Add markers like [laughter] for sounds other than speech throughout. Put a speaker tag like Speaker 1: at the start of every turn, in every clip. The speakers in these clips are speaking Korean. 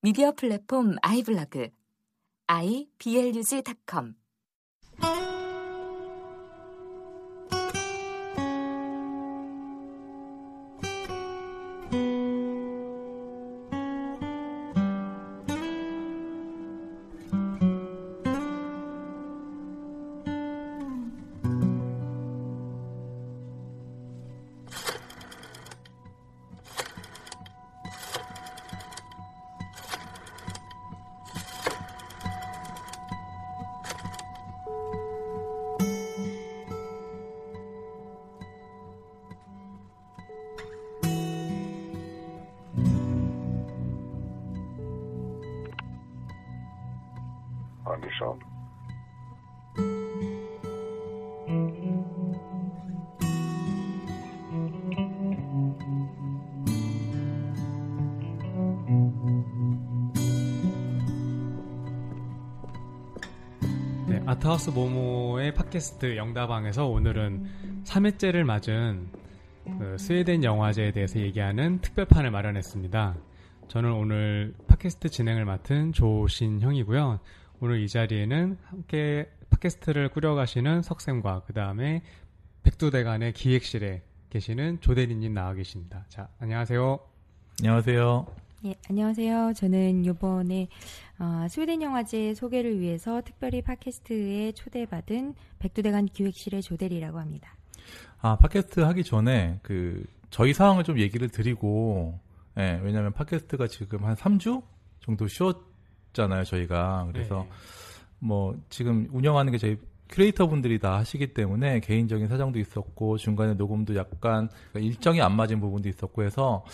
Speaker 1: 미디어 플랫폼 아이블로그 iblog.com
Speaker 2: Andersson.
Speaker 3: 네, 아트하우스 모모의 팟캐스트 영다방에서 오늘은 3회째를 맞은 그 스웨덴 영화제에 대해서 얘기하는 특별판을 마련했습니다. 저는 오늘 팟캐스트 진행을 맡은 조신형이고요. 오늘 이 자리에는 함께 팟캐스트를 꾸려가시는 석쌤과 그 다음에 백두대간의 기획실에 계시는 조대리님 나와 계십니다. 자, 안녕하세요.
Speaker 4: 안녕하세요.
Speaker 5: 예, 안녕하세요. 저는 이번에 어, 스웨덴 영화제 소개를 위해서 특별히 팟캐스트에 초대받은 백두대간 기획실의 조대리라고 합니다.
Speaker 4: 아, 팟캐스트 하기 전에 그 저희 상황을 좀 얘기를 드리고 예, 왜냐면 팟캐스트가 지금 한 3주 정도 쉬었 잖아요, 저희가. 그래서
Speaker 3: 네.
Speaker 4: 뭐 지금 운영하는 게 저희 큐레이터 분들이 다 하시기 때문에 개인적인 사정도 있었고 중간에 녹음도 약간 일정이 안 맞은 부분도 있었고 해서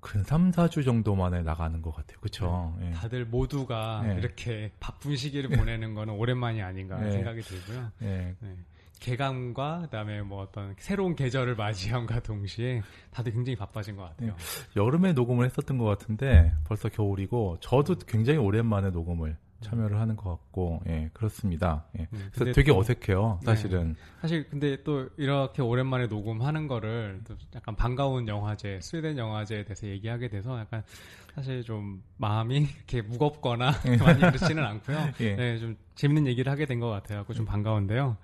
Speaker 4: 근 3, 4주 정도 만에 나가는 것 같아요. 그쵸? 예.
Speaker 3: 다들 모두가
Speaker 4: 네.
Speaker 3: 이렇게 바쁜 시기를 보내는 거는 오랜만이 아닌가
Speaker 4: 네.
Speaker 3: 생각이 들고요.
Speaker 4: 예.
Speaker 3: 네. 개감과 그다음에 뭐 어떤 새로운 계절을 맞이함과 동시에 다들 굉장히 바빠진 것 같아요.
Speaker 4: 여름에 녹음을 했었던 것 같은데 벌써 겨울이고 저도 굉장히 오랜만에 녹음을 참여를 하는 것 같고 예 그렇습니다. 예.
Speaker 3: 음,
Speaker 4: 그래서 되게
Speaker 3: 또-
Speaker 4: 어색해요 사실은.
Speaker 3: 사실 근데 또 이렇게 오랜만에 녹음하는 거를 또 약간 반가운 영화제, 스웨덴 영화제에 대해서 얘기하게 돼서 약간 사실 좀 마음이 [laughs] 이렇게 무겁거나 많이 그렇지는 않고요. [laughs]
Speaker 4: 예.
Speaker 3: 네, 좀 재밌는 얘기를 하게 된 것 같아요. 좀 반가운데요.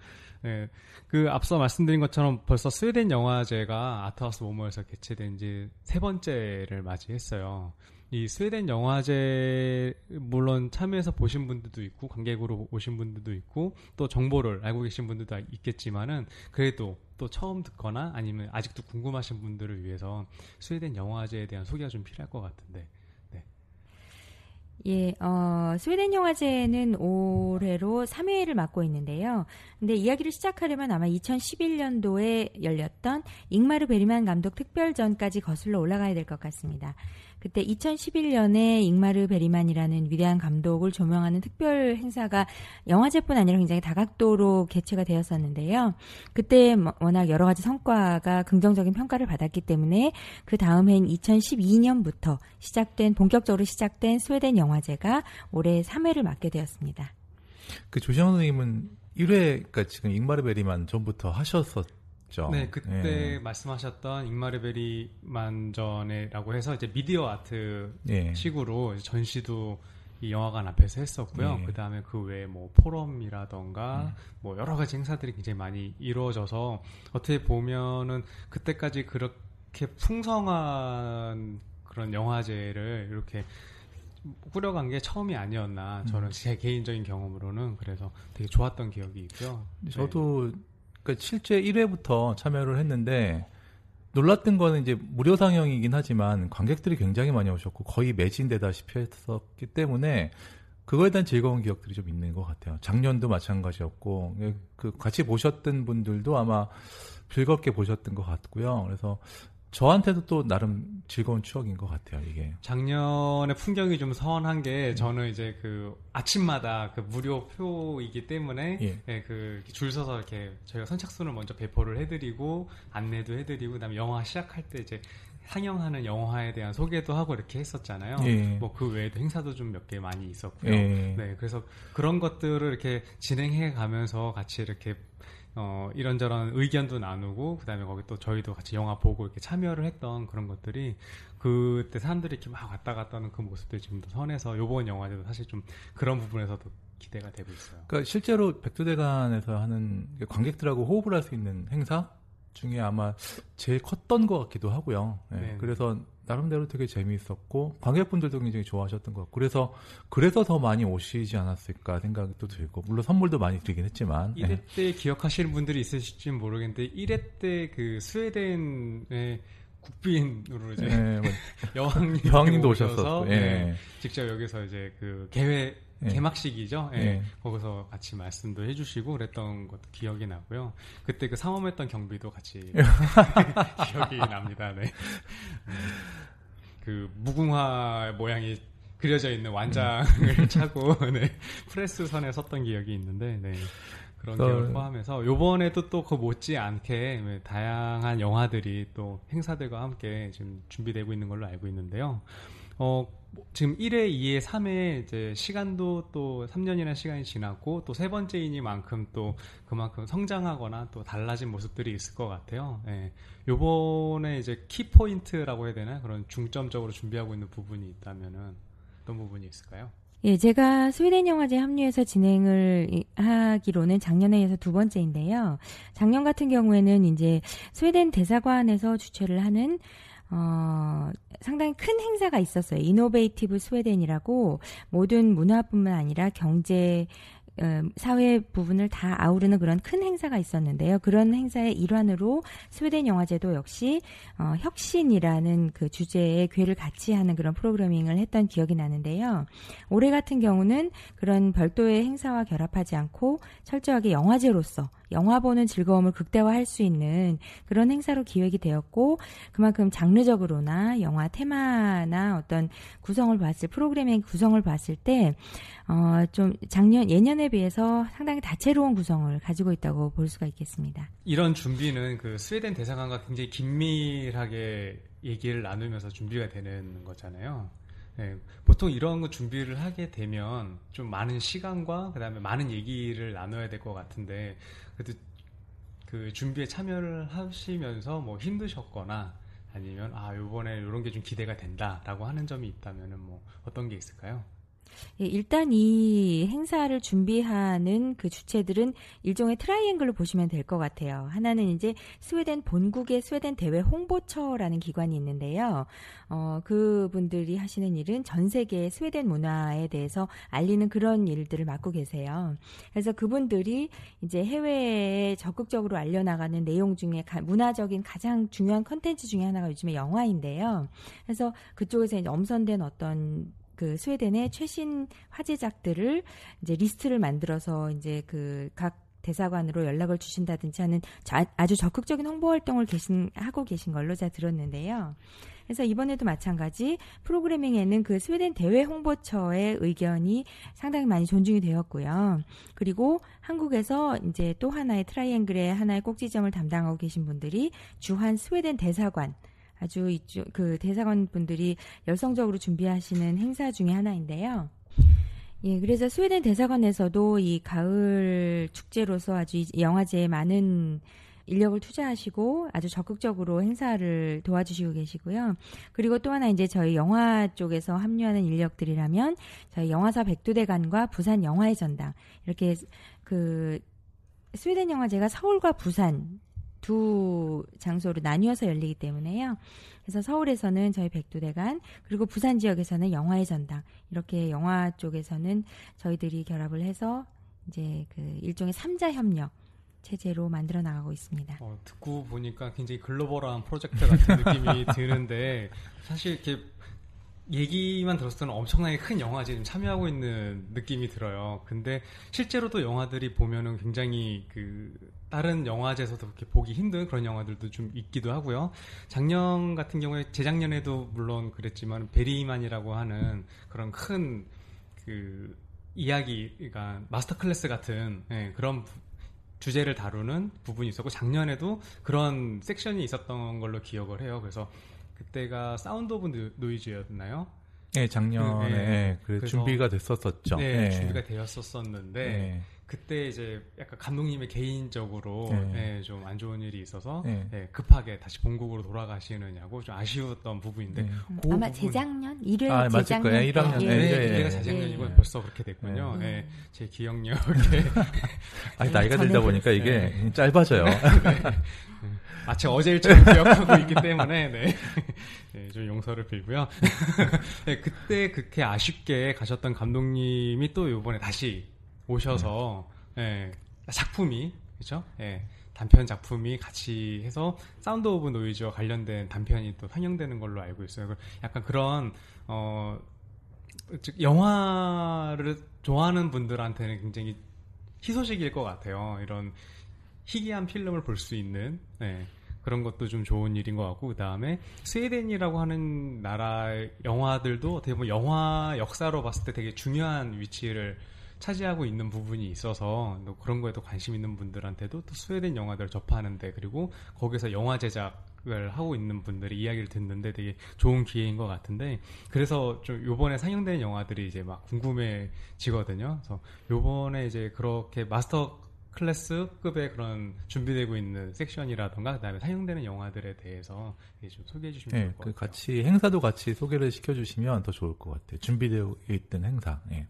Speaker 3: 네, 그 앞서 말씀드린 것처럼 벌써 스웨덴 영화제가 아트하우스 모모에서 개최된 지 세 번째를 맞이했어요. 이 스웨덴 영화제 물론 참여해서 보신 분들도 있고 관객으로 오신 분들도 있고 또 정보를 알고 계신 분들도 있겠지만은 그래도 또 처음 듣거나 아니면 아직도 궁금하신 분들을 위해서 스웨덴 영화제에 대한 소개가 좀 필요할 것 같은데
Speaker 5: 예, 어, 스웨덴 영화제는 올해로 3회를 맡고 있는데요. 근데 이야기를 시작하려면 아마 2011년도에 열렸던 잉마르 베리만 감독 특별전까지 거슬러 올라가야 될 것 같습니다. 그때 2011년에 잉마르 베리만이라는 위대한 감독을 조명하는 특별 행사가 영화제뿐 아니라 굉장히 다각도로 개최가 되었었는데요. 그때 뭐 워낙 여러 가지 성과가 긍정적인 평가를 받았기 때문에 그 다음 해인 2012년부터 시작된 본격적으로 시작된 스웨덴 영화제가 올해 3회를 맡게 되었습니다.
Speaker 4: 그 조시영 선생님은 1회 그러니까 지금 잉마르 베리만 전부터 하셨었 죠.
Speaker 3: 네, 그때
Speaker 4: 예.
Speaker 3: 말씀하셨던 잉마르 베리 만전이라고 해서 이제 미디어 아트
Speaker 4: 예.
Speaker 3: 식으로 전시도 이 영화관 앞에서 했었고요.
Speaker 4: 예.
Speaker 3: 그 다음에 그 외에 뭐 포럼이라던가 뭐 여러 가지 행사들이 굉장히 많이 이루어져서 어떻게 보면은 그때까지 그렇게 풍성한 그런 영화제를 이렇게 꾸려간 게 처음이 아니었나 저는 제 개인적인 경험으로는 그래서 되게 좋았던 기억이 있고요. 네.
Speaker 4: 저도 그러니까 실제 1회부터 참여를 했는데 놀랐던 거는 이제 무료 상영이긴 하지만 관객들이 굉장히 많이 오셨고 거의 매진되다시피 했었기 때문에 그거에 대한 즐거운 기억들이 좀 있는 것 같아요. 작년도 마찬가지였고 그 같이 보셨던 분들도 아마 즐겁게 보셨던 것 같고요. 그래서 저한테도 또 나름 즐거운 추억인 것 같아요. 이게
Speaker 3: 작년에 풍경이 좀 서운한 게 저는 이제 그 아침마다 그 무료 표이기 때문에
Speaker 4: 예.
Speaker 3: 예, 그줄 서서 이렇게 저희가 선착순을 먼저 배포를 해드리고 안내도 해드리고 그 다음에 영화 시작할 때 이제 상영하는 영화에 대한 소개도 하고 이렇게 했었잖아요.
Speaker 4: 예.
Speaker 3: 뭐그 외에도 행사도 좀 몇 개 많이 있었고요.
Speaker 4: 예.
Speaker 3: 네, 그래서 그런 것들을 이렇게 진행해 가면서 같이 이렇게 어, 이런저런 의견도 나누고, 그 다음에 거기 또 저희도 같이 영화 보고 이렇게 참여를 했던 그런 것들이 그때 사람들이 이렇게 막 왔다 갔다 하는 그 모습들이 지금도 선해서 요번 영화제도 사실 좀 그런 부분에서도 기대가 되고 있어요.
Speaker 4: 그러니까 실제로 백두대간에서 하는 관객들하고 호흡을 할 수 있는 행사 중에 아마 제일 컸던 것 같기도 하고요. 예,
Speaker 3: 네.
Speaker 4: 그래서 나름대로 되게 재미있었고 관객분들도 굉장히 좋아하셨던 것 같고 그래서 그래서 더 많이 오시지 않았을까 생각도 들고 물론 선물도 많이 드리긴 했지만
Speaker 3: 1회
Speaker 4: 예.
Speaker 3: 때 기억하시는 분들이 있으실지 모르겠는데 1회 때 그 스웨덴의 국빈으로 이제 [laughs]
Speaker 4: 예, 뭐
Speaker 3: 여왕님
Speaker 4: 여왕님도
Speaker 3: 오셔서,
Speaker 4: 오셨었고
Speaker 3: 네,
Speaker 4: 예.
Speaker 3: 직접 여기서 이제 그 개회
Speaker 4: 예.
Speaker 3: 개막식이죠. 예.
Speaker 4: 예.
Speaker 3: 거기서 같이 말씀도 해주시고 그랬던 것도 기억이 나고요. 그때 그 상엄했던 경비도 같이 [laughs] 기억이 납니다. 네. 음, 그 무궁화 모양이 그려져 있는 완장을 차고 [laughs] 네. 프레스 선에 섰던 기억이 있는데 네. 그런
Speaker 4: 어,
Speaker 3: 기억을 포함해서 요번에도 또 그 못지않게 네, 다양한 영화들이 또 행사들과 함께 지금 준비되고 있는 걸로 알고 있는데요. 어, 뭐 지금 1회, 2회, 3회 이제 시간도 또 3년이나 시간이 지났고 또 세 번째이니만큼 또 그만큼 성장하거나 또 달라진 모습들이 있을 것 같아요. 예. 요번에 이제 키포인트라고 해야 되나? 그런 중점적으로 준비하고 있는 부분이 있다면은 어떤 부분이 있을까요?
Speaker 5: 예, 제가 스웨덴 영화제 합류해서 진행을 이- 하기로는 작년에 이어서 두 번째인데요. 작년 같은 경우에는 이제 스웨덴 대사관에서 주최를 하는 어, 상당히 큰 행사가 있었어요. 이노베이티브 스웨덴이라고 모든 문화뿐만 아니라 경제 어, 사회 부분을 다 아우르는 그런 큰 행사가 있었는데요. 그런 행사의 일환으로 스웨덴 영화제도 역시 어, 혁신이라는 그 주제에 괴를 같이 하는 그런 프로그래밍을 했던 기억이 나는데요. 올해 같은 경우는 그런 별도의 행사와 결합하지 않고 철저하게 영화제로서 영화 보는 즐거움을 극대화할 수 있는 그런 행사로 기획이 되었고 그만큼 장르적으로나 영화 테마나 어떤 구성을 봤을 프로그래밍 구성을 봤을 때 어, 좀 작년 예년에 비해서 상당히 다채로운 구성을 가지고 있다고 볼 수가 있겠습니다.
Speaker 3: 이런 준비는 그 스웨덴 대사관과 굉장히 긴밀하게 얘기를 나누면서 준비가 되는 거잖아요. 네, 보통 이런 거 준비를 하게 되면 좀 많은 시간과 그다음에 많은 얘기를 나눠야 될 것 같은데 그래도 그 준비에 참여를 하시면서 뭐 힘드셨거나 아니면 아 요번에 이런 게 좀 기대가 된다라고 하는 점이 있다면은 뭐 어떤 게 있을까요?
Speaker 5: 예, 일단 이 행사를 준비하는 그 주체들은 일종의 트라이앵글로 보시면 될 것 같아요. 하나는 이제 스웨덴 본국의 스웨덴 대외 홍보처라는 기관이 있는데요. 어, 그분들이 하시는 일은 전 세계 스웨덴 문화에 대해서 알리는 그런 일들을 맡고 계세요. 그래서 그분들이 이제 해외에 적극적으로 알려나가는 내용 중에 가- 문화적인 가장 중요한 컨텐츠 중에 하나가 요즘에 영화인데요. 그래서 그쪽에서 이제 엄선된 어떤 그 스웨덴의 최신 화제작들을 이제 리스트를 만들어서 이제 그 각 대사관으로 연락을 주신다든지 하는 자- 아주 적극적인 홍보 활동을 계신 하고 계신 걸로 제가 들었는데요. 그래서 이번에도 마찬가지 프로그래밍에는 그 스웨덴 대외 홍보처의 의견이 상당히 많이 존중이 되었고요. 그리고 한국에서 이제 또 하나의 트라이앵글의 하나의 꼭지점을 담당하고 계신 분들이 주한 스웨덴 대사관 아주 이쪽 그 대사관 분들이 열성적으로 준비하시는 행사 중에 하나인데요. 예, 그래서 스웨덴 대사관에서도 이 가을 축제로서 아주 이 영화제에 많은 인력을 투자하시고 아주 적극적으로 행사를 도와주시고 계시고요. 그리고 또 하나 이제 저희 영화 쪽에서 합류하는 인력들이라면 저희 영화사 백두대간과 부산 영화의 전당 이렇게 그 스웨덴 영화제가 서울과 부산 두 장소로 나뉘어서 열리기 때문에요. 그래서 서울에서는 저희 백두대간 그리고 부산 지역에서는 영화의 전당 이렇게 영화 쪽에서는 저희들이 결합을 해서 이제 그 일종의 삼자 협력 체제로 만들어 나가고 있습니다.
Speaker 3: 어, 듣고 보니까 굉장히 글로벌한 프로젝트 같은 느낌이 [laughs] 드는데 사실 이렇게 얘기만 들었을 때는 엄청나게 큰 영화제에 좀 참여하고 있는 느낌이 들어요. 근데 실제로도 영화들이 보면은 굉장히 그 다른 영화제에서도 그렇게 보기 힘든 그런 영화들도 좀 있기도 하고요. 작년 같은 경우에 재작년에도 물론 그랬지만 베리만이라고 하는 그런 큰 그 이야기, 그러니까 master class 같은 예, 그런 부- 주제를 다루는 부분이 있었고 작년에도 그런 섹션이 있었던 걸로 기억을 해요. 그래서 그때가 Sound of No- Noise였나요?
Speaker 4: 네, 작년에
Speaker 3: 네,
Speaker 4: 예, 그
Speaker 3: 그래서-
Speaker 4: 준비가 됐었었죠.
Speaker 3: 네,
Speaker 4: 예.
Speaker 3: 준비가 되었었었는데
Speaker 4: 네.
Speaker 3: 그때 이제 약간 감독님의 개인적으로
Speaker 4: 네.
Speaker 3: 좀안 좋은 일이 있어서
Speaker 4: 네.
Speaker 3: 예, 급하게 다시 본국으로 돌아가시느냐고 좀 아쉬웠던 부분인데
Speaker 4: 네.
Speaker 3: 그
Speaker 5: 아마
Speaker 3: 부분-
Speaker 5: 재작년 1회
Speaker 4: 아, 맞을
Speaker 5: 재작년
Speaker 4: 거예요. 1학년.
Speaker 5: 예.
Speaker 4: 네,
Speaker 3: 네,
Speaker 4: 예, 예.
Speaker 3: 재작년이고
Speaker 5: 예.
Speaker 3: 벌써 그렇게 됐군요.
Speaker 5: 네.
Speaker 3: 예, 제 기억력에 [laughs]
Speaker 4: 아니, 나이가 들다 보니까 이게 [laughs] 짧아져요.
Speaker 3: 마치 어제 일처럼 기억하고 있기 때문에 네. [laughs] 네, 좀 용서를 빌고요. 네, 그때 그렇게 아쉽게 가셨던 감독님이 또 이번에 다시 오셔서 예, 작품이 그렇죠? 예, 단편 작품이 같이 해서 Sound of Noise와 관련된 단편이 또 상영되는 걸로 알고 있어요. 약간 그런 어 즉 영화를 좋아하는 분들한테는 굉장히 희소식일 것 같아요. 이런 희귀한 필름을 볼 수 있는 네, 그런 것도 좀 좋은 일인 것 같고 그 다음에 스웨덴이라고 하는 나라 영화들도 어떻게 보면 영화 역사로 봤을 때 되게 중요한 위치를 차지하고 있는 부분이 있어서 또 그런 거에도 관심 있는 분들한테도 또 스웨덴 영화들을 접하는데 그리고 거기서 영화 제작을 하고 있는 분들의 이야기를 듣는데 되게 좋은 기회인 것 같은데 그래서 좀 요번에 상영되는 영화들이 이제 막 궁금해지거든요. 그래서 요번에 이제 그렇게 마스터 클래스급의 그런 준비되고 있는 섹션이라던가 그다음에 상영되는 영화들에 대해서 좀 소개해 주시면
Speaker 4: 예,
Speaker 3: 좋을
Speaker 4: 것그
Speaker 3: 같아요.
Speaker 4: 같이 행사도 같이 소개를 시켜 주시면 더 좋을 것 같아요. 준비되어 있던 행사. 예.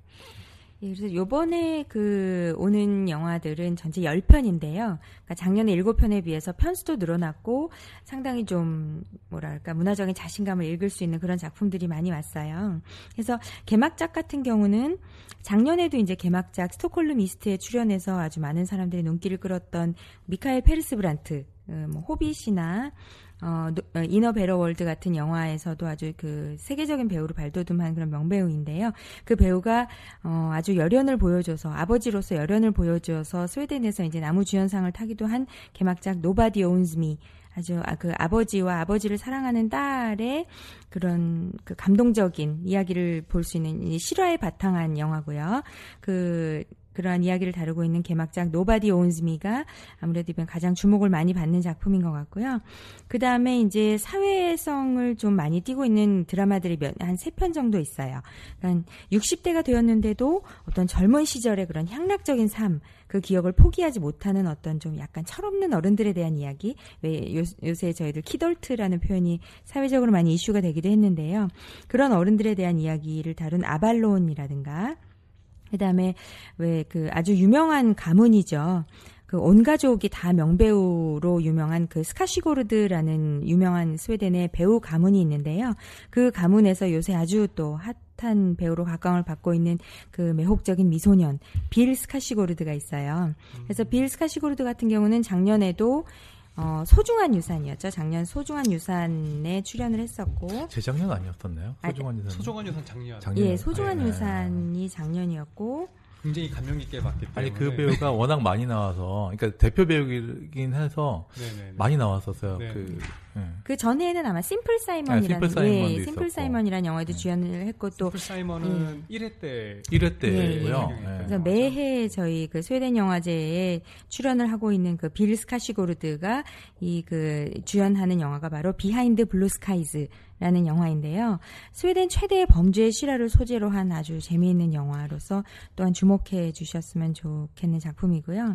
Speaker 5: 예, 그래서 요번에 그 오는 영화들은 전체 10편인데요. 그러니까 작년에 7편에 비해서 편수도 늘어났고 상당히 좀 뭐랄까 문화적인 자신감을 읽을 수 있는 그런 작품들이 많이 왔어요. 그래서 개막작 같은 경우는 작년에도 이제 개막작 스톡홀름 이스트에 출연해서 아주 많은 사람들이 눈길을 끌었던 미카엘 페르스 브란트, 어, 뭐 호빗이나 어, In a Better World 같은 영화에서도 아주 그 세계적인 배우로 발돋움한 그런 명배우인데요. 그 배우가 어, 아주 열연을 보여줘서 아버지로서 열연을 보여줘서 스웨덴에서 이제 남우주연상을 타기도 한 개막작 Nobody Owns Me 아주 아, 그 아버지와 아버지를 사랑하는 딸의 그런 그 감동적인 이야기를 볼 수 있는 이 실화에 바탕한 영화고요. 그 그러한 이야기를 다루고 있는 개막작 Owns Me가 아무래도 이번 가장 주목을 많이 받는 작품인 것 같고요. 그 다음에 이제 사회성을 좀 많이 띠고 있는 드라마들이 한 세 편 정도 있어요. 그러니까 60대가 되었는데도 어떤 젊은 시절의 그런 향락적인 삶, 그 기억을 포기하지 못하는 어떤 좀 약간 철없는 어른들에 대한 이야기. 왜 요, 요새 저희들 키덜트라는 표현이 사회적으로 많이 이슈가 되기도 했는데요. 그런 어른들에 대한 이야기를 다룬 아발론이라든가 그다음에 왜 그 아주 유명한 가문이죠. 그 온 가족이 다 명배우로 유명한 그 스카시고르드라는 유명한 스웨덴의 배우 가문이 있는데요. 그 가문에서 요새 아주 또 핫한 배우로 각광을 받고 있는 그 매혹적인 미소년 빌 스카시고르드가 있어요. 그래서 빌 스카시고르드 같은 경우는 작년에도 어, 소중한 유산이었죠. 작년 소중한 유산에 출연을 했었고
Speaker 4: 재작년 아니었었나요?
Speaker 5: 아니,
Speaker 4: 소중한 유산.
Speaker 3: 소중한 유산 작년
Speaker 4: 작년.
Speaker 5: 예, 소중한
Speaker 4: 네.
Speaker 5: 유산이 작년이었고
Speaker 3: 굉장히 감명 깊게 봤기 때문에
Speaker 4: 아니 그 배우가 워낙 많이 나와서 그러니까 대표 배우이긴 해서
Speaker 3: 네네.
Speaker 4: 많이 나왔었어요.
Speaker 3: 네.
Speaker 4: 그 예.
Speaker 5: 그 전에는 아마 Simple Simon이라는
Speaker 4: 아, Simple Simon도
Speaker 5: 예, Simple
Speaker 4: 있었고.
Speaker 5: Simon이라는 영화에도
Speaker 4: 네.
Speaker 5: 주연을 했고
Speaker 3: Simple Simon은 1회 때
Speaker 4: 1회 때고요.
Speaker 3: 예, 예.
Speaker 4: 예.
Speaker 5: 그래서 매해 저희 그 스웨덴 영화제에 출연을 하고 있는 그 빌 스카시고르드가 이 그 주연하는 영화가 바로 Behind Blue Skies 라는 영화인데요. 스웨덴 최대의 범죄의 실화를 소재로 한 아주 재미있는 영화로서 또한 주목해 주셨으면 좋겠는 작품이고요.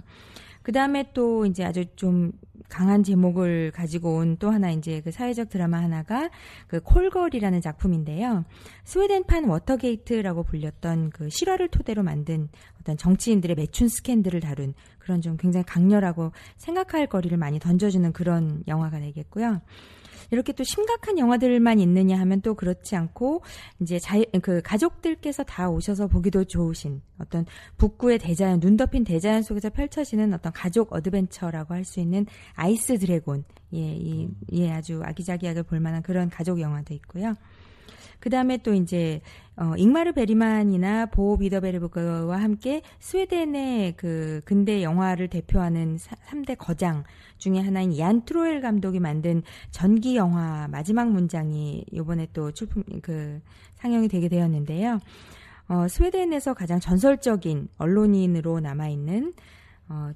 Speaker 5: 그 다음에 또 이제 아주 좀 강한 제목을 가지고 온 또 하나 이제 그 사회적 드라마 하나가 그 콜걸이라는 작품인데요. 스웨덴판 워터게이트라고 불렸던 그 실화를 토대로 만든 어떤 정치인들의 매춘 스캔들을 다룬 그런 좀 굉장히 강렬하고 생각할 거리를 많이 던져주는 그런 영화가 되겠고요. 이렇게 또 심각한 영화들만 있느냐 하면 또 그렇지 않고 이제 자, 그 가족들께서 다 오셔서 보기도 좋으신 어떤 북구의 대자연, 눈 덮인 대자연 속에서 펼쳐지는 어떤 가족 adventure라고 할 수 있는 Ice Dragon, 예, 이, 예, 아주 아기자기하게 볼만한 그런 가족 영화도 있고요. 그 다음에 또 이제 어, 잉마르 베리만이나 보 비더베르그와 함께 스웨덴의 그 근대 영화를 대표하는 사, 3대 거장 중에 하나인 얀 트로엘 감독이 만든 전기 영화 마지막 문장이 요번에 또 출품 그 상영이 되게 되었는데요. 어, 스웨덴에서 가장 전설적인 언론인으로 남아 있는 어,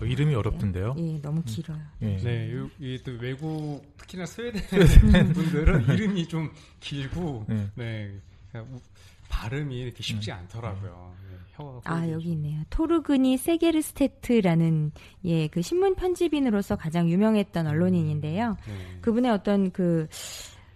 Speaker 4: 어, 이름이 어렵던데요.
Speaker 5: 예, 너무 길어요.
Speaker 4: 예.
Speaker 3: 네, 이또 외국 특히나 [laughs] 스웨덴 분들은 이름이 좀 길고
Speaker 4: 네.
Speaker 3: 네, 우- 발음이 이렇게 쉽지 않더라고요. 네,
Speaker 5: 아, 여기 있네요. 토르그니 세게르스테트라는 예, 그 신문 편집인으로서 가장 유명했던 언론인인데요.
Speaker 3: 네.
Speaker 5: 그분의 어떤 그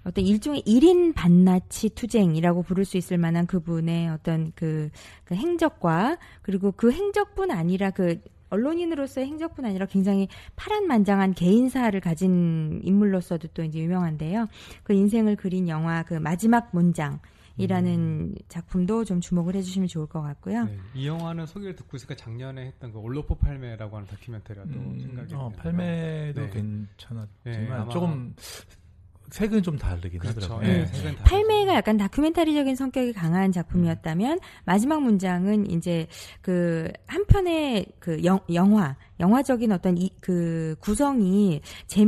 Speaker 5: 어떤 일종의 1인 반나치 투쟁이라고 부를 수 있을 만한 그분의 어떤 그, 그 행적과 그리고 그 행적뿐 아니라 그 언론인으로서의 행적뿐 아니라 굉장히 파란만장한 개인사를 가진 인물로서도 또 이제 유명한데요. 그 인생을 그린 영화 그 마지막 문장 이라는 작품도 좀 주목을 해주시면 좋을 것 같고요.
Speaker 3: 네, 이 영화는 소개를 듣고 있으니까 작년에 했던 그 올로포 팔메라고 하는 다큐멘터리가 또
Speaker 4: 음,
Speaker 3: 생각이
Speaker 4: 어. 팔매도
Speaker 3: 네.
Speaker 4: 괜찮았지만
Speaker 3: 네,
Speaker 4: 조금 색은 좀 다르긴
Speaker 3: 그렇죠.
Speaker 4: 하더라고요.
Speaker 3: 네,
Speaker 4: 예.
Speaker 3: 색은 다르죠.
Speaker 5: 팔매가 약간 다큐멘터리적인 성격이 강한 작품이었다면 마지막 문장은 이제 그 한편의 그 영, 영화 영화적인 어떤 이, 그 구성이 재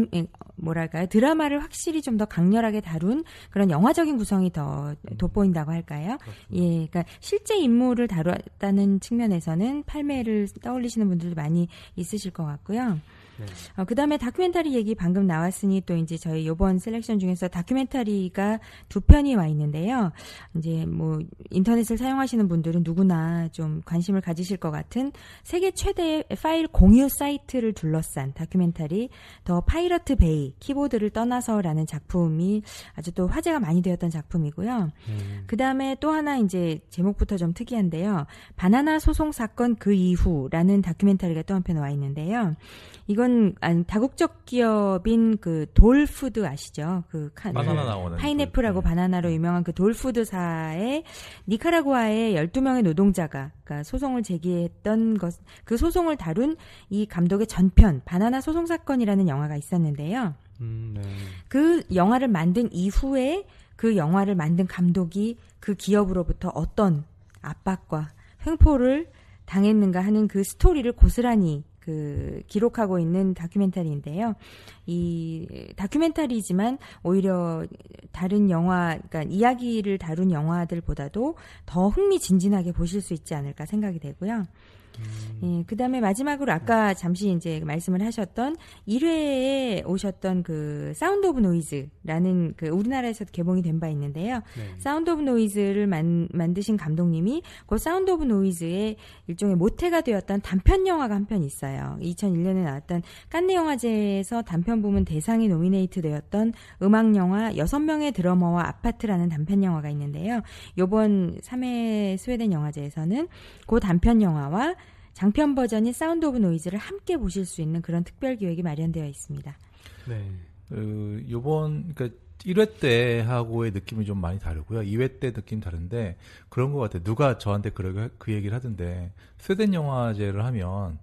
Speaker 5: 뭐랄까요 드라마를 확실히 좀 더 강렬하게 다룬 그런 영화적인 구성이 더 돋보인다고 할까요? 예, 그러니까 실제 인물을 다뤘다는 측면에서는 팔메를 떠올리시는 분들도 많이 있으실 것 같고요.
Speaker 3: 네.
Speaker 5: 어, 그 다음에 다큐멘터리 얘기 방금 나왔으니 또 이제 저희 요번 selection 중에서 다큐멘터리가 두 편이 와 있는데요. 이제 뭐 인터넷을 사용하시는 분들은 누구나 좀 관심을 가지실 것 같은 세계 최대의 파일 공유 사이트를 둘러싼 다큐멘터리 The Pirate Bay 키보드를 떠나서라는 작품이 아주 또 화제가 많이 되었던 작품이고요.
Speaker 3: 네.
Speaker 5: 그 다음에 또 하나 이제 제목부터 좀 특이한데요. 바나나 소송 사건 그 이후라는 다큐멘터리가 또 한 편 와 있는데요. 이건 아니, 다국적 기업인 그 Dole Food 아시죠? 그 캔,
Speaker 4: 바나나 나오는
Speaker 5: 파인애플하고
Speaker 4: 그, 네.
Speaker 5: 바나나로 유명한 그 Dole Food사의 니카라구아의 12명의 노동자가 그러니까 소송을 제기했던 것, 그 소송을 다룬 이 감독의 전편 바나나 소송 사건이라는 영화가 있었는데요.
Speaker 3: 음, 네.
Speaker 5: 그 영화를 만든 이후에 그 영화를 만든 감독이 그 기업으로부터 어떤 압박과 횡포를 당했는가 하는 그 스토리를 고스란히 그 기록하고 있는 다큐멘터리인데요. 이 다큐멘터리지만 오히려 다른 영화, 그러니까 이야기를 다룬 영화들보다도 더 흥미진진하게 보실 수 있지 않을까 생각이 되고요. 예, 그 다음에 마지막으로 아까 잠시 이제 말씀을 하셨던 1회에 오셨던 그 Sound of Noise라는 그 우리나라에서 개봉이 된 바 있는데요.
Speaker 3: 네.
Speaker 5: Sound of Noise를 만, 만드신 감독님이 그 Sound of Noise의 일종의 모태가 되었던 단편 영화가 한 편 있어요. 2001년에 나왔던 깐느 영화제에서 단편 부문 대상에 nominate 되었던 음악 영화 6명의 드러머와 아파트라는 단편 영화가 있는데요. 요번 3회 스웨덴 영화제에서는 그 단편 영화와 장편 버전인 Sound of Noise를 함께 보실 수 있는 그런 특별 기획이 마련되어 있습니다.
Speaker 3: 네.
Speaker 4: 그 요번 그러니까 1회 때 하고의 느낌이 좀 많이 다르고요. 2회 때 느낌 다른데 그런 것 같아요. 누가 저한테 그, 그 얘기를 하던데 스웨덴 영화제를 하면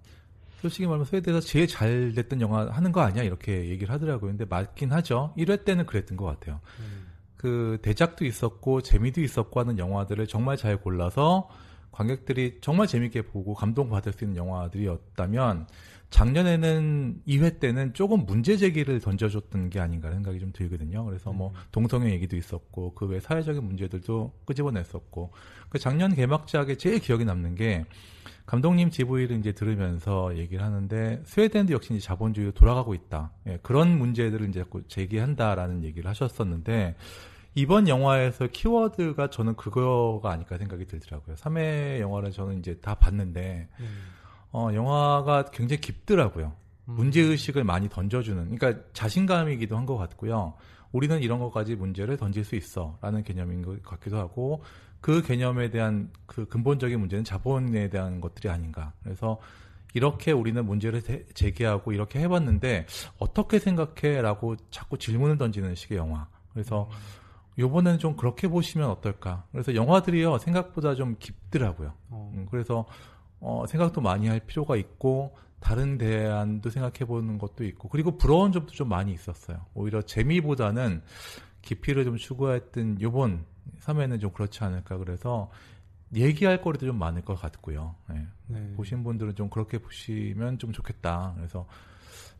Speaker 4: 솔직히 말하면 스웨덴에서 제일 잘 됐던 영화 하는 거 아니야 이렇게 얘기를 하더라고요. 근데 맞긴 하죠. 1회 때는 그랬던 것 같아요.
Speaker 3: 음,
Speaker 4: 그 대작도 있었고 재미도 있었고 하는 영화들을 정말 잘 골라서 관객들이 정말 재밌게 보고 감동받을 수 있는 영화들이었다면 작년에는 2회 때는 조금 문제 제기를 던져줬던 게 아닌가 생각이 좀 들거든요. 그래서 뭐 동성애 얘기도 있었고 그 외 사회적인 문제들도 끄집어냈었고 그 작년 개막작에 제일 기억에 남는 게 감독님 GV를 이제 들으면서 얘기를 하는데 스웨덴도 역시 이제 자본주의로 돌아가고 있다. 예, 그런 문제들을 이제 제기한다라는 얘기를 하셨었는데 이번 영화에서 키워드가 저는 그거가 아닐까 생각이 들더라고요. 3회 영화를 저는 이제 다 봤는데
Speaker 3: 네.
Speaker 4: 어, 영화가 굉장히 깊더라고요.
Speaker 3: 음.
Speaker 4: 문제의식을 많이 던져주는, 그러니까 자신감이기도 한 것 같고요. 우리는 이런 것까지 문제를 던질 수 있어. 라는 개념인 것 같기도 하고, 그 개념에 대한 그 근본적인 문제는 자본에 대한 것들이 아닌가. 그래서 이렇게 우리는 문제를 대- 제기하고 이렇게 해봤는데, 어떻게 생각해? 라고 자꾸 질문을 던지는 식의 영화. 그래서 요번에는 좀 그렇게 보시면 어떨까. 그래서 영화들이요, 생각보다 좀 깊더라고요.
Speaker 3: 어,
Speaker 4: 음, 그래서 어, 생각도 많이 할 필요가 있고 다른 대안도 생각해 보는 것도 있고 그리고 부러운 점도 좀 많이 있었어요. 오히려 재미보다는 깊이를 좀 추구했던 요번 3회는 좀 그렇지 않을까 그래서 얘기할 거리도 좀 많을 것 같고요. 예.
Speaker 3: 네.
Speaker 4: 보신 분들은 좀 그렇게 보시면 좀 좋겠다. 그래서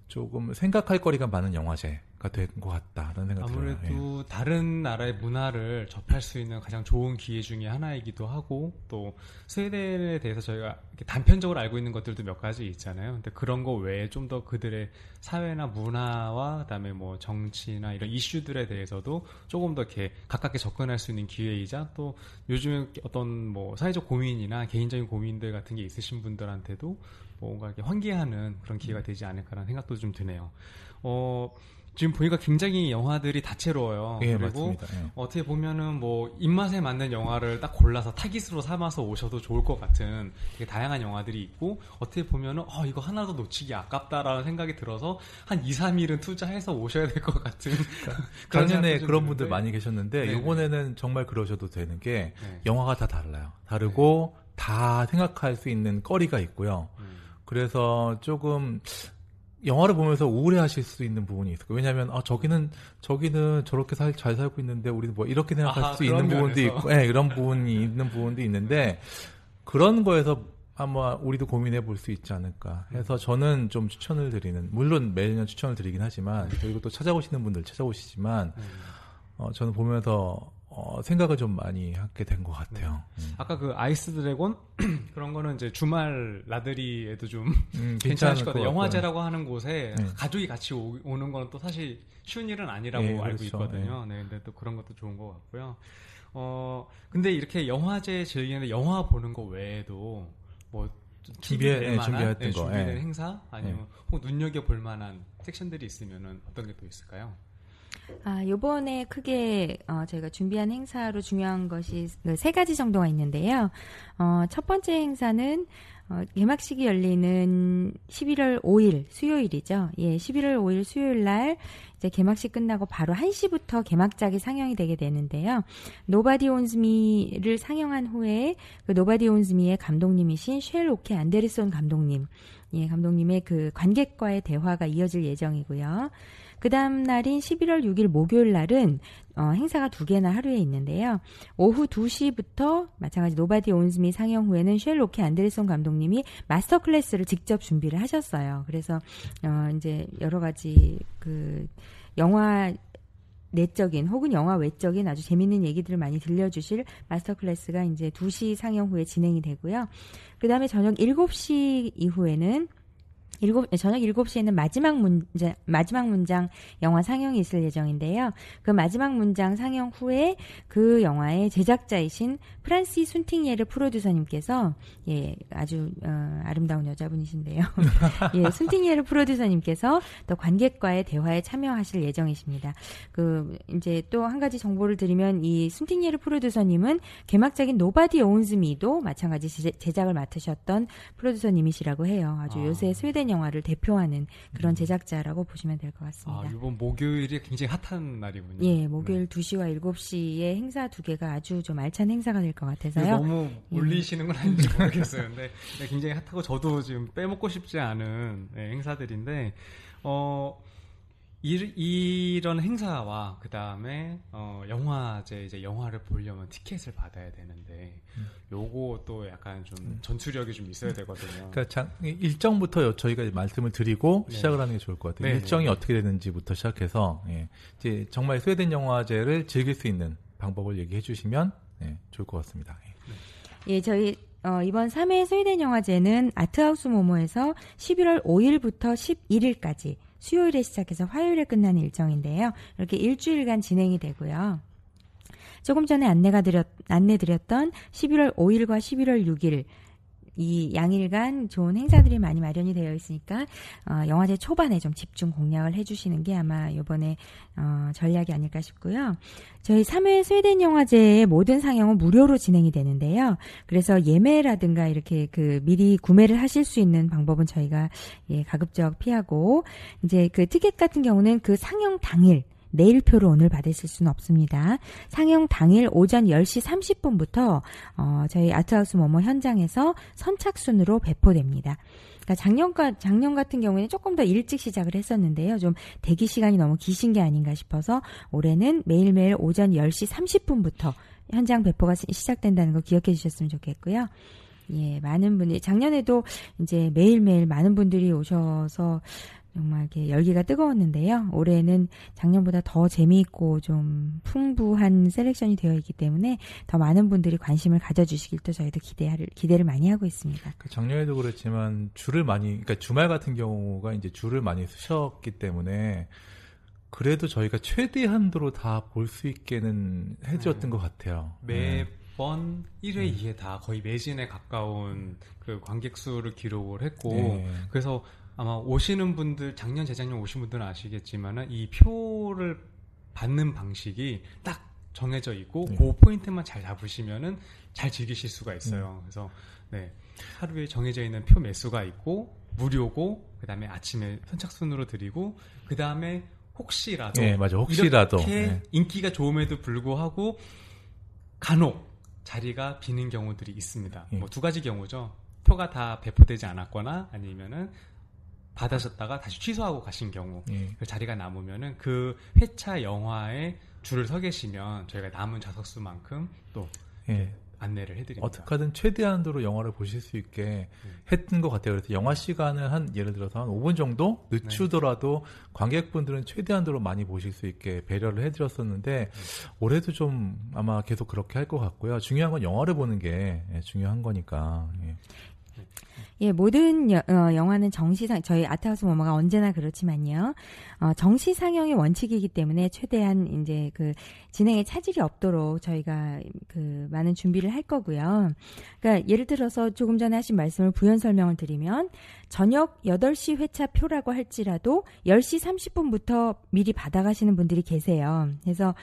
Speaker 4: 조금 생각할 거리가 많은 영화제가 된것 같다라는 생각이 들어요. 예.
Speaker 3: 아무래도 다른 나라의 문화를 접할 수 있는 가장 좋은 기회 중에 하나이기도 하고 또 스웨덴에 대해서 저희가 단편적으로 알고 있는 것들도 몇 가지 있잖아요. 근데 그런 거 외에 좀 더 그들의 사회나 문화와 그다음에 뭐 정치나 이런 이슈들에 대해서도 조금 더 이렇게 가깝게 접근할 수 있는 기회이자 또 요즘에 어떤 뭐 사회적 고민이나 개인적인 고민들 같은 게 있으신 분들한테도 뭔가 이렇게 환기하는 그런 기회가 되지 않을까라는 생각도 좀 드네요. 어, 지금 보니까 굉장히 영화들이 다채로워요.
Speaker 4: 예,
Speaker 3: 그리고
Speaker 4: 맞습니다. 예.
Speaker 3: 어떻게 보면은 뭐 입맛에 맞는 영화를 딱 골라서 타깃으로 삼아서 오셔도 좋을 것 같은 되게 다양한 영화들이 있고 어떻게 보면은 어 이거 하나도 놓치기 아깝다라는 생각이 들어서 한 2, 3일은 투자해서 오셔야 될 것 같은 [laughs] 그런
Speaker 4: 작년에 그런 분들
Speaker 3: 드는데.
Speaker 4: 많이 계셨는데
Speaker 3: 네네.
Speaker 4: 이번에는 정말 그러셔도 되는 게
Speaker 3: 네.
Speaker 4: 영화가 다 달라요. 다르고 다 생각할 수 있는 거리가 있고요.
Speaker 3: 음.
Speaker 4: 그래서 조금 영화를 보면서 우울해하실 수 있는 부분이 있을 거예요. 왜냐하면 아 저기는 저기는 저렇게 살, 잘 살고 있는데 우리는 뭐 이렇게 생각할
Speaker 3: 아하,
Speaker 4: 수 있는 부분도. 있고, 예, 이런 부분이 [laughs] 있는 부분도 있는데 그런 거에서 아마 우리도 고민해 볼 수 있지 않을까 해서 저는 좀 추천을 드리는 물론 매년 추천을 드리긴 하지만 그리고 또 찾아오시는 분들 찾아오시지만
Speaker 3: 음.
Speaker 4: 어, 저는 보면서 어, 생각을 좀 많이 하게 된 것 같아요. 음.
Speaker 3: 아까 그 아이스 드래곤 [clears throat] 그런 거는 이제 주말 나들이에도 좀
Speaker 4: 음, [laughs]
Speaker 3: 같아요.
Speaker 4: 같고요.
Speaker 3: 영화제라고 하는 곳에
Speaker 4: 네.
Speaker 3: 가족이 같이 오, 는 거는 또 사실 쉬운 일은 아니라고
Speaker 4: 예,
Speaker 3: 알고
Speaker 4: 그렇죠.
Speaker 3: 있거든요. 네, 근데 또 그런 것도 좋은 것 같고요. 어, 근데 이렇게 영화제 즐기는데 영화 보는 거 외에도 뭐
Speaker 4: 준비해- 네,
Speaker 3: 만한
Speaker 4: 준비했던
Speaker 3: 네,
Speaker 4: 거,
Speaker 3: 준비된
Speaker 4: 예.
Speaker 3: 행사 아니면 혹 눈여겨 볼 만한 섹션들이 있으면은 어떤 게 또 있을까요?
Speaker 5: 아, 요번에 크게 어, 저희가 준비한 행사로 중요한 것이 그 세 가지 정도가 있는데요. 어, 첫 번째 행사는 어, 개막식이 열리는 11월 5일 수요일이죠. 예, 11월 5일 수요일 날 이제 개막식 끝나고 바로 1시부터 개막작이 상영이 되게 되는데요. Nobody Owns Me를 상영한 후에 그 Nobody Owns Me의 감독님이신 쉘 오케 안데르손 감독님, 예, 감독님의 그 관객과의 대화가 이어질 예정이고요. 그 다음 날인 11월 6일 목요일 날은 어, 행사가 두 개나 하루에 있는데요. 오후 2시부터 마찬가지 Nobody Owns Me 상영 후에는 쉘 오케 안데르손 감독님이 master class를 직접 준비를 하셨어요. 그래서 어, 이제 여러 가지 그 영화 내적인 혹은 영화 외적인 아주 재밌는 얘기들을 많이 들려주실 master class가 이제 2시 상영 후에 진행이 되고요. 그 다음에 저녁 7시 이후에는 일곱, 저녁 7시에는 마지막 문장, 마지막 문장 영화 상영이 있을 예정인데요. 그 마지막 문장 상영 후에 그 영화의 제작자이신 프란시 순팅예르 프로듀서님께서, 예, 아주, 어, 아름다운 여자분이신데요. [laughs] 예, 순팅예르 프로듀서님께서 또 관객과의 대화에 참여하실 예정이십니다. 그, 이제 또 한 가지 정보를 드리면 이 순팅예르 프로듀서님은 개막작인 Nobody Owns Me도 마찬가지 제- 제작을 맡으셨던 프로듀서님이시라고 해요. 아주
Speaker 3: 아.
Speaker 5: 요새 스웨덴 영화를 대표하는 그런 제작자라고 보시면 될것
Speaker 3: 아,
Speaker 5: 같습니다.
Speaker 3: 이번 목요일이 굉장히 핫한 날이군요.
Speaker 5: 예, 목요일 2시와 7시에 행사 두 개가 아주 좀 알찬 행사가 될것
Speaker 3: 네.
Speaker 5: 같아서요.
Speaker 3: 너무
Speaker 5: 예.
Speaker 3: 올리시는 건 아닌지 [laughs] 모르겠어요. 근데 네, 굉장히 핫하고 저도 지금 빼먹고 싶지 않은 네, 행사들인데, 어, 이, 런 행사와 그 다음에 어, 영화제 이제 영화를 보려면 티켓을 받아야 되는데 요거 또 약간 좀 전투력이 좀 있어야 되거든요.
Speaker 4: 그러니까 장- 일정부터 여- 저희가 말씀을 드리고
Speaker 3: 네.
Speaker 4: 시작을 하는 게 좋을 것 같아요.
Speaker 3: 네,
Speaker 4: 일정이
Speaker 3: 네.
Speaker 4: 어떻게 되는지부터 시작해서 예. 이제 정말 스웨덴 영화제를 즐길 수 있는 방법을 얘기해 주시면 예, 좋을 것 같습니다. 예.
Speaker 5: 예, 저희 어, 이번 3회 스웨덴 영화제는 아트하우스 모모에서 11월 5일부터 11일까지 수요일에 시작해서 화요일에 끝나는 일정인데요. 이렇게 일주일간 진행이 되고요. 조금 전에 안내가 드렸, 안내 드렸던 11월 5일과 11월 6일 이 양일간 좋은 행사들이 많이 마련이 되어 있으니까 어, 영화제 초반에 좀 집중 공략을 해주시는 게 아마 이번에 어, 전략이 아닐까 싶고요. 저희 3회 스웨덴 영화제의 모든 상영은 무료로 진행이 되는데요. 그래서 예매라든가 이렇게 그 미리 구매를 하실 수 있는 방법은 저희가 예, 가급적 피하고 이제 그 티켓 같은 경우는 그 상영 당일 내일표를 오늘 받으실 수는 없습니다. 상영 당일 오전 10시 30분부터 어, 저희 아트하우스 모모 현장에서 선착순으로 배포됩니다. 그러니까 작년과 작년 같은 경우에는 조금 더 일찍 시작을 했었는데요. 좀 대기 시간이 너무 기신 게 아닌가 싶어서 올해는 매일매일 오전 10시 30분부터 현장 배포가 시- 시작된다는 거 기억해 주셨으면 좋겠고요. 예, 많은 분이 작년에도 이제 매일매일 많은 분들이 오셔서 정말 이렇게 열기가 뜨거웠는데요. 올해는 작년보다 더 재미있고 좀 풍부한 selection이 되어 있기 때문에 더 많은 분들이 관심을 가져주시길 또 저희도 기대를 기대를 많이 하고 있습니다.
Speaker 4: 그 작년에도 그렇지만 줄을 많이, 그러니까 주말 같은 경우가 이제 줄을 많이 서셨기 때문에 그래도 저희가 최대한도로 다 볼 수 있게는 해드렸던 것 같아요. 네.
Speaker 3: 매번 1회, 2회 다 거의 매진에 가까운 그 관객 수를 기록을 했고
Speaker 4: 네.
Speaker 3: 그래서 아마 오시는 분들 작년 재작년 오신 분들은 아시겠지만은 이 표를 받는 방식이 딱 정해져 있고
Speaker 4: 네.
Speaker 3: 그 포인트만 잘 잡으시면은 잘 즐기실 수가 있어요. 그래서 네 하루에 정해져 있는 표 매수가 있고 무료고 그다음에 아침에 선착순으로 드리고 그다음에 혹시라도
Speaker 4: 네, 맞아. 혹시라도.
Speaker 3: 이렇게
Speaker 4: 네.
Speaker 3: 인기가 좋음에도 불구하고 간혹 자리가 비는 경우들이 있습니다.
Speaker 4: 예.
Speaker 3: 뭐두 가지 경우죠. 표가 다 배포되지 않았거나 아니면은 받으셨다가 다시 취소하고 가신 경우
Speaker 4: 예.
Speaker 3: 그 자리가 남으면은 그 회차 영화에 줄을 서 계시면 저희가 남은 좌석 수만큼 또
Speaker 4: 예.
Speaker 3: 안내를 해드립니다.
Speaker 4: 어떻게 하든 최대한도로 영화를 보실 수 있게 했던 것 같아요. 그래서 영화 시간을 한 예를 들어서 한 5분 정도 늦추더라도 관객분들은 최대한도로 많이 보실 수 있게 배려를 해드렸었는데 올해도 좀 아마 계속 그렇게 할 것 같고요. 중요한 건 영화를 보는 게 예, 중요한 거니까. 예.
Speaker 5: 예, 모든 여- 어, 영화는 정시상 저희 아트하우스 모모가 언제나 그렇지만요. 어, 정시 상영이 원칙이기 때문에 최대한 이제 그 진행에 차질이 없도록 저희가 그 많은 준비를 할 거고요. 그러니까 예를 들어서 조금 전에 하신 말씀을 부연 설명을 드리면 저녁 8시 회차 표라고 할지라도 10시 30분부터 미리 받아 가시는 분들이 계세요. 그래서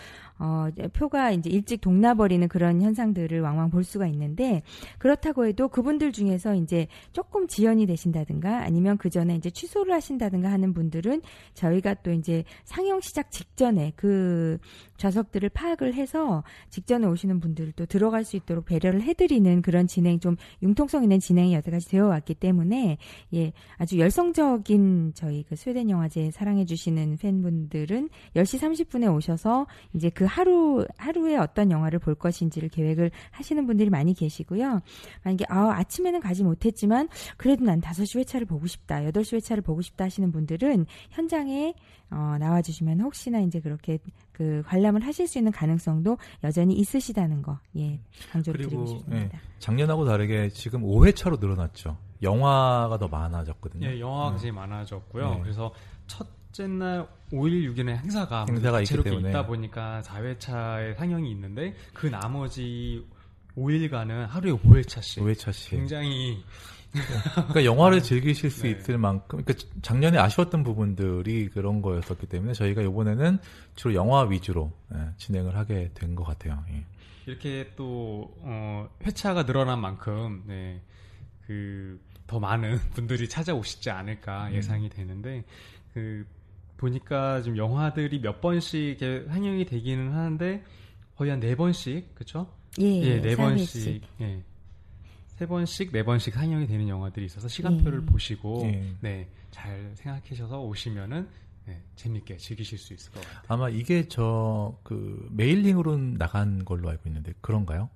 Speaker 5: 어, 표가 이제 일찍 동나버리는 그런 현상들을 왕왕 볼 수가 있는데 그렇다고 해도 그분들 중에서 이제 조금 지연이 되신다든가 아니면 그 전에 이제 취소를 하신다든가 하는 분들은 저희가 또 이제 상영 시작 직전에 그 좌석들을 파악을 해서 직전에 오시는 분들을 또 들어갈 수 있도록 배려를 해드리는 그런 진행 좀 융통성 있는 진행이 여태까지 되어 왔기 때문에 예 아주 열성적인 저희 그 스웨덴 영화제 사랑해 주시는 팬분들은 10시 30분에 오셔서 이제 그 하루 하루에 어떤 영화를 볼 것인지를 계획을 하시는 분들이 많이 계시고요. 만약에 아, 아침에는 가지 못했지만 그래도 난 5시 회차를 보고 싶다. 8시 회차를 보고 싶다 하시는 분들은 현장에 어, 나와 주시면 혹시나 이제 그렇게 그 관람을 하실 수 있는 가능성도 여전히 있으시다는 거. 예. 강조를 드리고
Speaker 4: 그리고
Speaker 5: 싶습니다.
Speaker 4: 예, 작년하고 다르게 지금 5회차로 늘어났죠. 영화가 더 많아졌거든요.
Speaker 3: 예, 영화가 굉장히 많아졌고요.
Speaker 4: 네.
Speaker 3: 그래서 첫째 날 5일, 6일에 행사가
Speaker 4: 행사가 있기 때문에.
Speaker 3: 있다 보니까 4회차에 상영이 있는데 그 나머지 5일간은 하루에 5회차씩
Speaker 4: 5회차씩.
Speaker 3: 굉장히
Speaker 4: 그러니까 영화를 즐기실 수
Speaker 3: 네.
Speaker 4: 있을 만큼, 그러니까 작년에 아쉬웠던 부분들이 그런 거였었기 때문에 저희가 이번에는 주로 영화 위주로 예, 진행을 하게 된 것 같아요. 예.
Speaker 3: 이렇게 또 어, 회차가 늘어난 만큼 네, 그더 많은 [laughs] 분들이 찾아오시지 않을까
Speaker 4: 음.
Speaker 3: 예상이 되는데 그 보니까 지금 영화들이 몇 번씩 이렇게 상영이 되기는 하는데 거의 한 네 번씩 그렇죠?
Speaker 5: 예,
Speaker 3: 예, 네
Speaker 5: 3회씩.
Speaker 3: 번씩 예. 세 번씩 네 번씩 상영이 되는 영화들이 있어서 시간표를
Speaker 5: 예.
Speaker 3: 보시고
Speaker 4: 예.
Speaker 3: 네, 잘 생각하셔서 오시면은 네, 재밌게 즐기실 수 있을 것 같아요.
Speaker 4: 아마 이게 저 그 메일링으로 나간 걸로 알고 있는데 그런가요?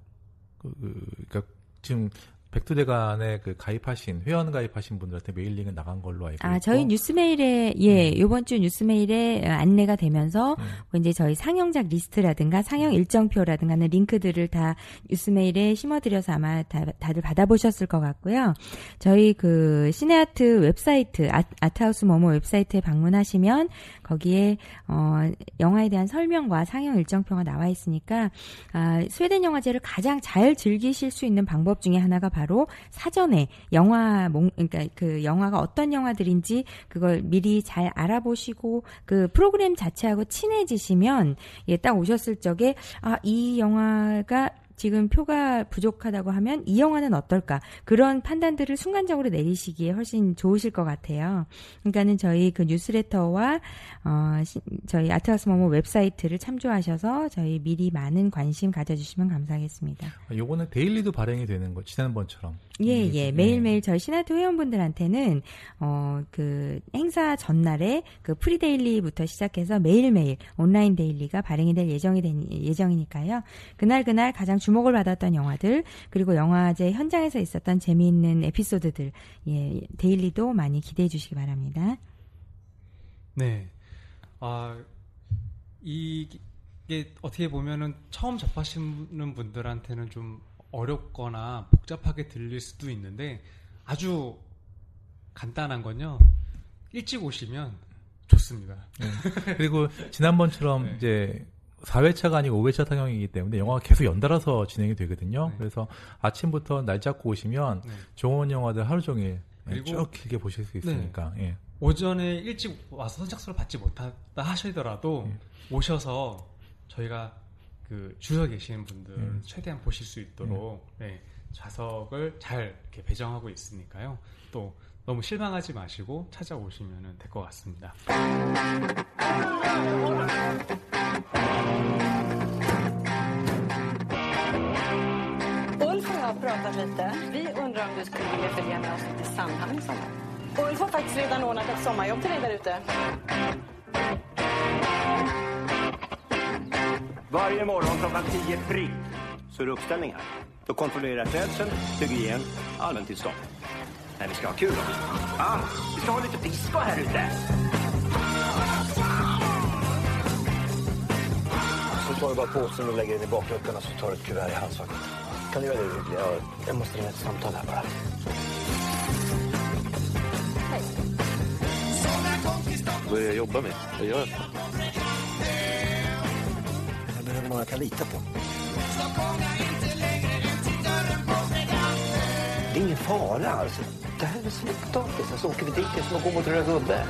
Speaker 4: 그, 그 그러니까 지금 백두대간에 그 가입하신 회원 가입하신 분들한테 메일링은 나간 걸로 알고
Speaker 5: 아,
Speaker 4: 있고
Speaker 5: 저희 뉴스메일에 예,
Speaker 4: 음.
Speaker 5: 요번 주 뉴스메일에 안내가 되면서
Speaker 4: 음.
Speaker 5: 그 이제 저희 상영작 리스트라든가 상영 일정표라든가 하는 링크들을 다 뉴스메일에 심어드려서 아마 다, 다들 받아보셨을 것 같고요. 저희 그 시네아트 웹사이트 아, 아트하우스 모모 웹사이트에 방문하시면 거기에 어, 영화에 대한 설명과 상영 일정표가 나와 있으니까 아, 스웨덴 영화제를 가장 잘 즐기실 수 있는 방법 중에 하나가 바로 사전에 영화 몽, 그러니까 그 영화가 어떤 영화들인지 그걸 미리 잘 알아보시고 그 프로그램 자체하고 친해지시면 예, 딱 오셨을 적에 아, 이 영화가 지금 표가 부족하다고 하면 이 영화는 어떨까 그런 판단들을 순간적으로 내리시기에 훨씬 좋으실 것 같아요. 그러니까는 저희 그 뉴스레터와 어, 시, 저희 아트하우스 모모 웹사이트를 참조하셔서 저희 미리 많은 관심 가져주시면 감사하겠습니다.
Speaker 4: 아, 요거는 daily도 발행이 되는 거 지난번처럼.
Speaker 5: 예, 예. 매일매일 저희 시네아트 회원분들한테는, 어, 그, 행사 전날에 그 pre-daily부터 시작해서 매일매일 온라인 daily가 발행이 될 예정이 된, 예정이니까요. 그날그날 가장 주목을 받았던 영화들, 그리고 영화제 현장에서 있었던 재미있는 에피소드들, 예, 데일리도 많이 기대해 주시기 바랍니다.
Speaker 3: 네. 아, 이게 어떻게 보면은 처음 접하시는 분들한테는 좀 어렵거나 복잡하게 들릴 수도 있는데 아주 간단한 건요. 일찍 오시면 좋습니다.
Speaker 4: 네. 그리고 지난번처럼
Speaker 3: 네.
Speaker 4: 이제 4회차가 아니고 5회차 상영이기 때문에 영화가 계속 연달아서 진행이 되거든요.
Speaker 3: 네.
Speaker 4: 그래서 아침부터 날 잡고 오시면
Speaker 3: 네.
Speaker 4: 좋은 영화들 하루 종일
Speaker 3: 그리고-
Speaker 4: 쭉 길게 보실 수 있으니까. 예.
Speaker 3: 오전에 일찍 와서 선착순을 받지 못하다 하시더라도
Speaker 4: 네.
Speaker 3: 오셔서 저희가 그 주서 계시는 분들
Speaker 4: 음.
Speaker 3: 최대한 보실 수 있도록 네, 좌석을 잘 이렇게 배정하고 있으니까요. 또 너무 실망하지 마시고 찾아오시면 될 것 같습니다.
Speaker 2: Ulf och jag har pratat lite. Vi undrar om du skulle vilja följa med oss till Sandhamn i sommar. Ulf har faktiskt redan ordnat ett sommarjobb till dig där ute.
Speaker 6: Varje morgon klockan 10 prick så är det uppställningar. Då kontrollerar klädseln, hygien, allmäntillstånd. Nej, vi ska ha kul också. Ah, vi ska ha lite disco här ute.
Speaker 7: Så tar du bara påsen och lägger den i bakluckan och så tar du ett kuvert i handskfacket. Kan du göra det? Jag, jag måste ringa ett samtal här bara. Vad är det jag jobbar med? Jag gör Jag någon jag kan lita på. Det är ingen fara alltså. Det här är snickpotatis. Så åker vi dit, det är som att gå mot Röda Gubbe.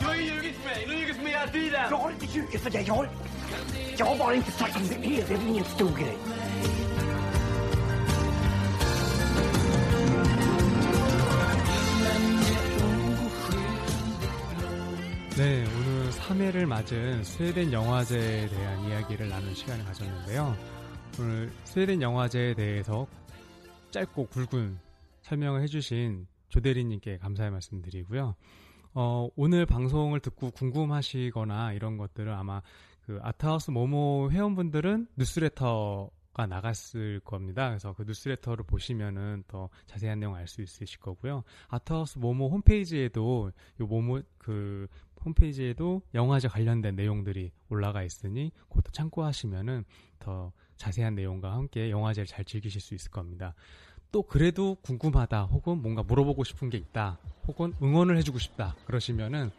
Speaker 6: Du har ju ljugit för mig! Du har ljugit för mig hela tiden! Jag har inte ljugit för dig! Jag har, jag har bara inte sagt som det är. Det är väl ingen stor grej.
Speaker 3: 네, 오늘 3회를 맞은 스웨덴 영화제에 대한 이야기를 나눈 시간을 가졌는데요. 오늘 스웨덴 영화제에 대해서 짧고 굵은 설명을 해주신 조대리님께 감사의 말씀 드리고요. 어, 오늘 방송을 듣고 궁금하시거나 이런 것들을 아마 그 아트하우스 모모 회원분들은 뉴스레터가 나갔을 겁니다. 그래서 그 뉴스레터를 보시면은 더 자세한 내용 알 수 있으실 거고요. 아트하우스 모모 홈페이지에도 요 모모 그 홈페이지에도 영화제 관련된 내용들이 올라가 있으니 그것도 참고하시면은 더 자세한 내용과 함께 영화제를 잘 즐기실 수 있을 겁니다. 또 그래도 궁금하다 혹은 뭔가 물어보고 싶은 게 있다 혹은 응원을 해주고 싶다 그러시면은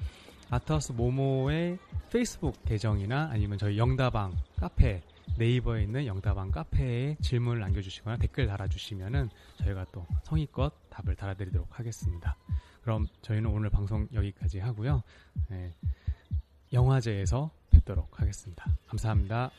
Speaker 3: 아트하우스 모모의 페이스북 계정이나 아니면 저희 영다방 카페 네이버에 있는 영다방 카페에 질문을 남겨주시거나 댓글 달아주시면은 저희가 또 성의껏 답을 달아드리도록 하겠습니다. 그럼 저희는 오늘 방송 여기까지 하고요. 네, 영화제에서 뵙도록 하겠습니다. 감사합니다.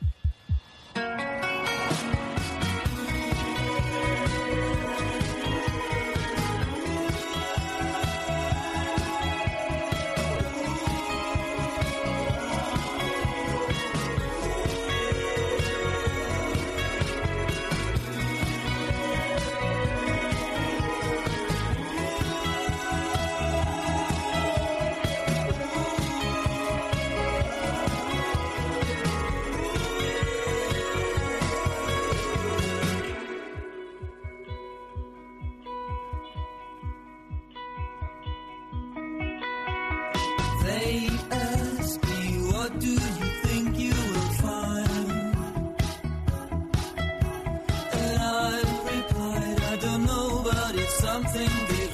Speaker 8: nothing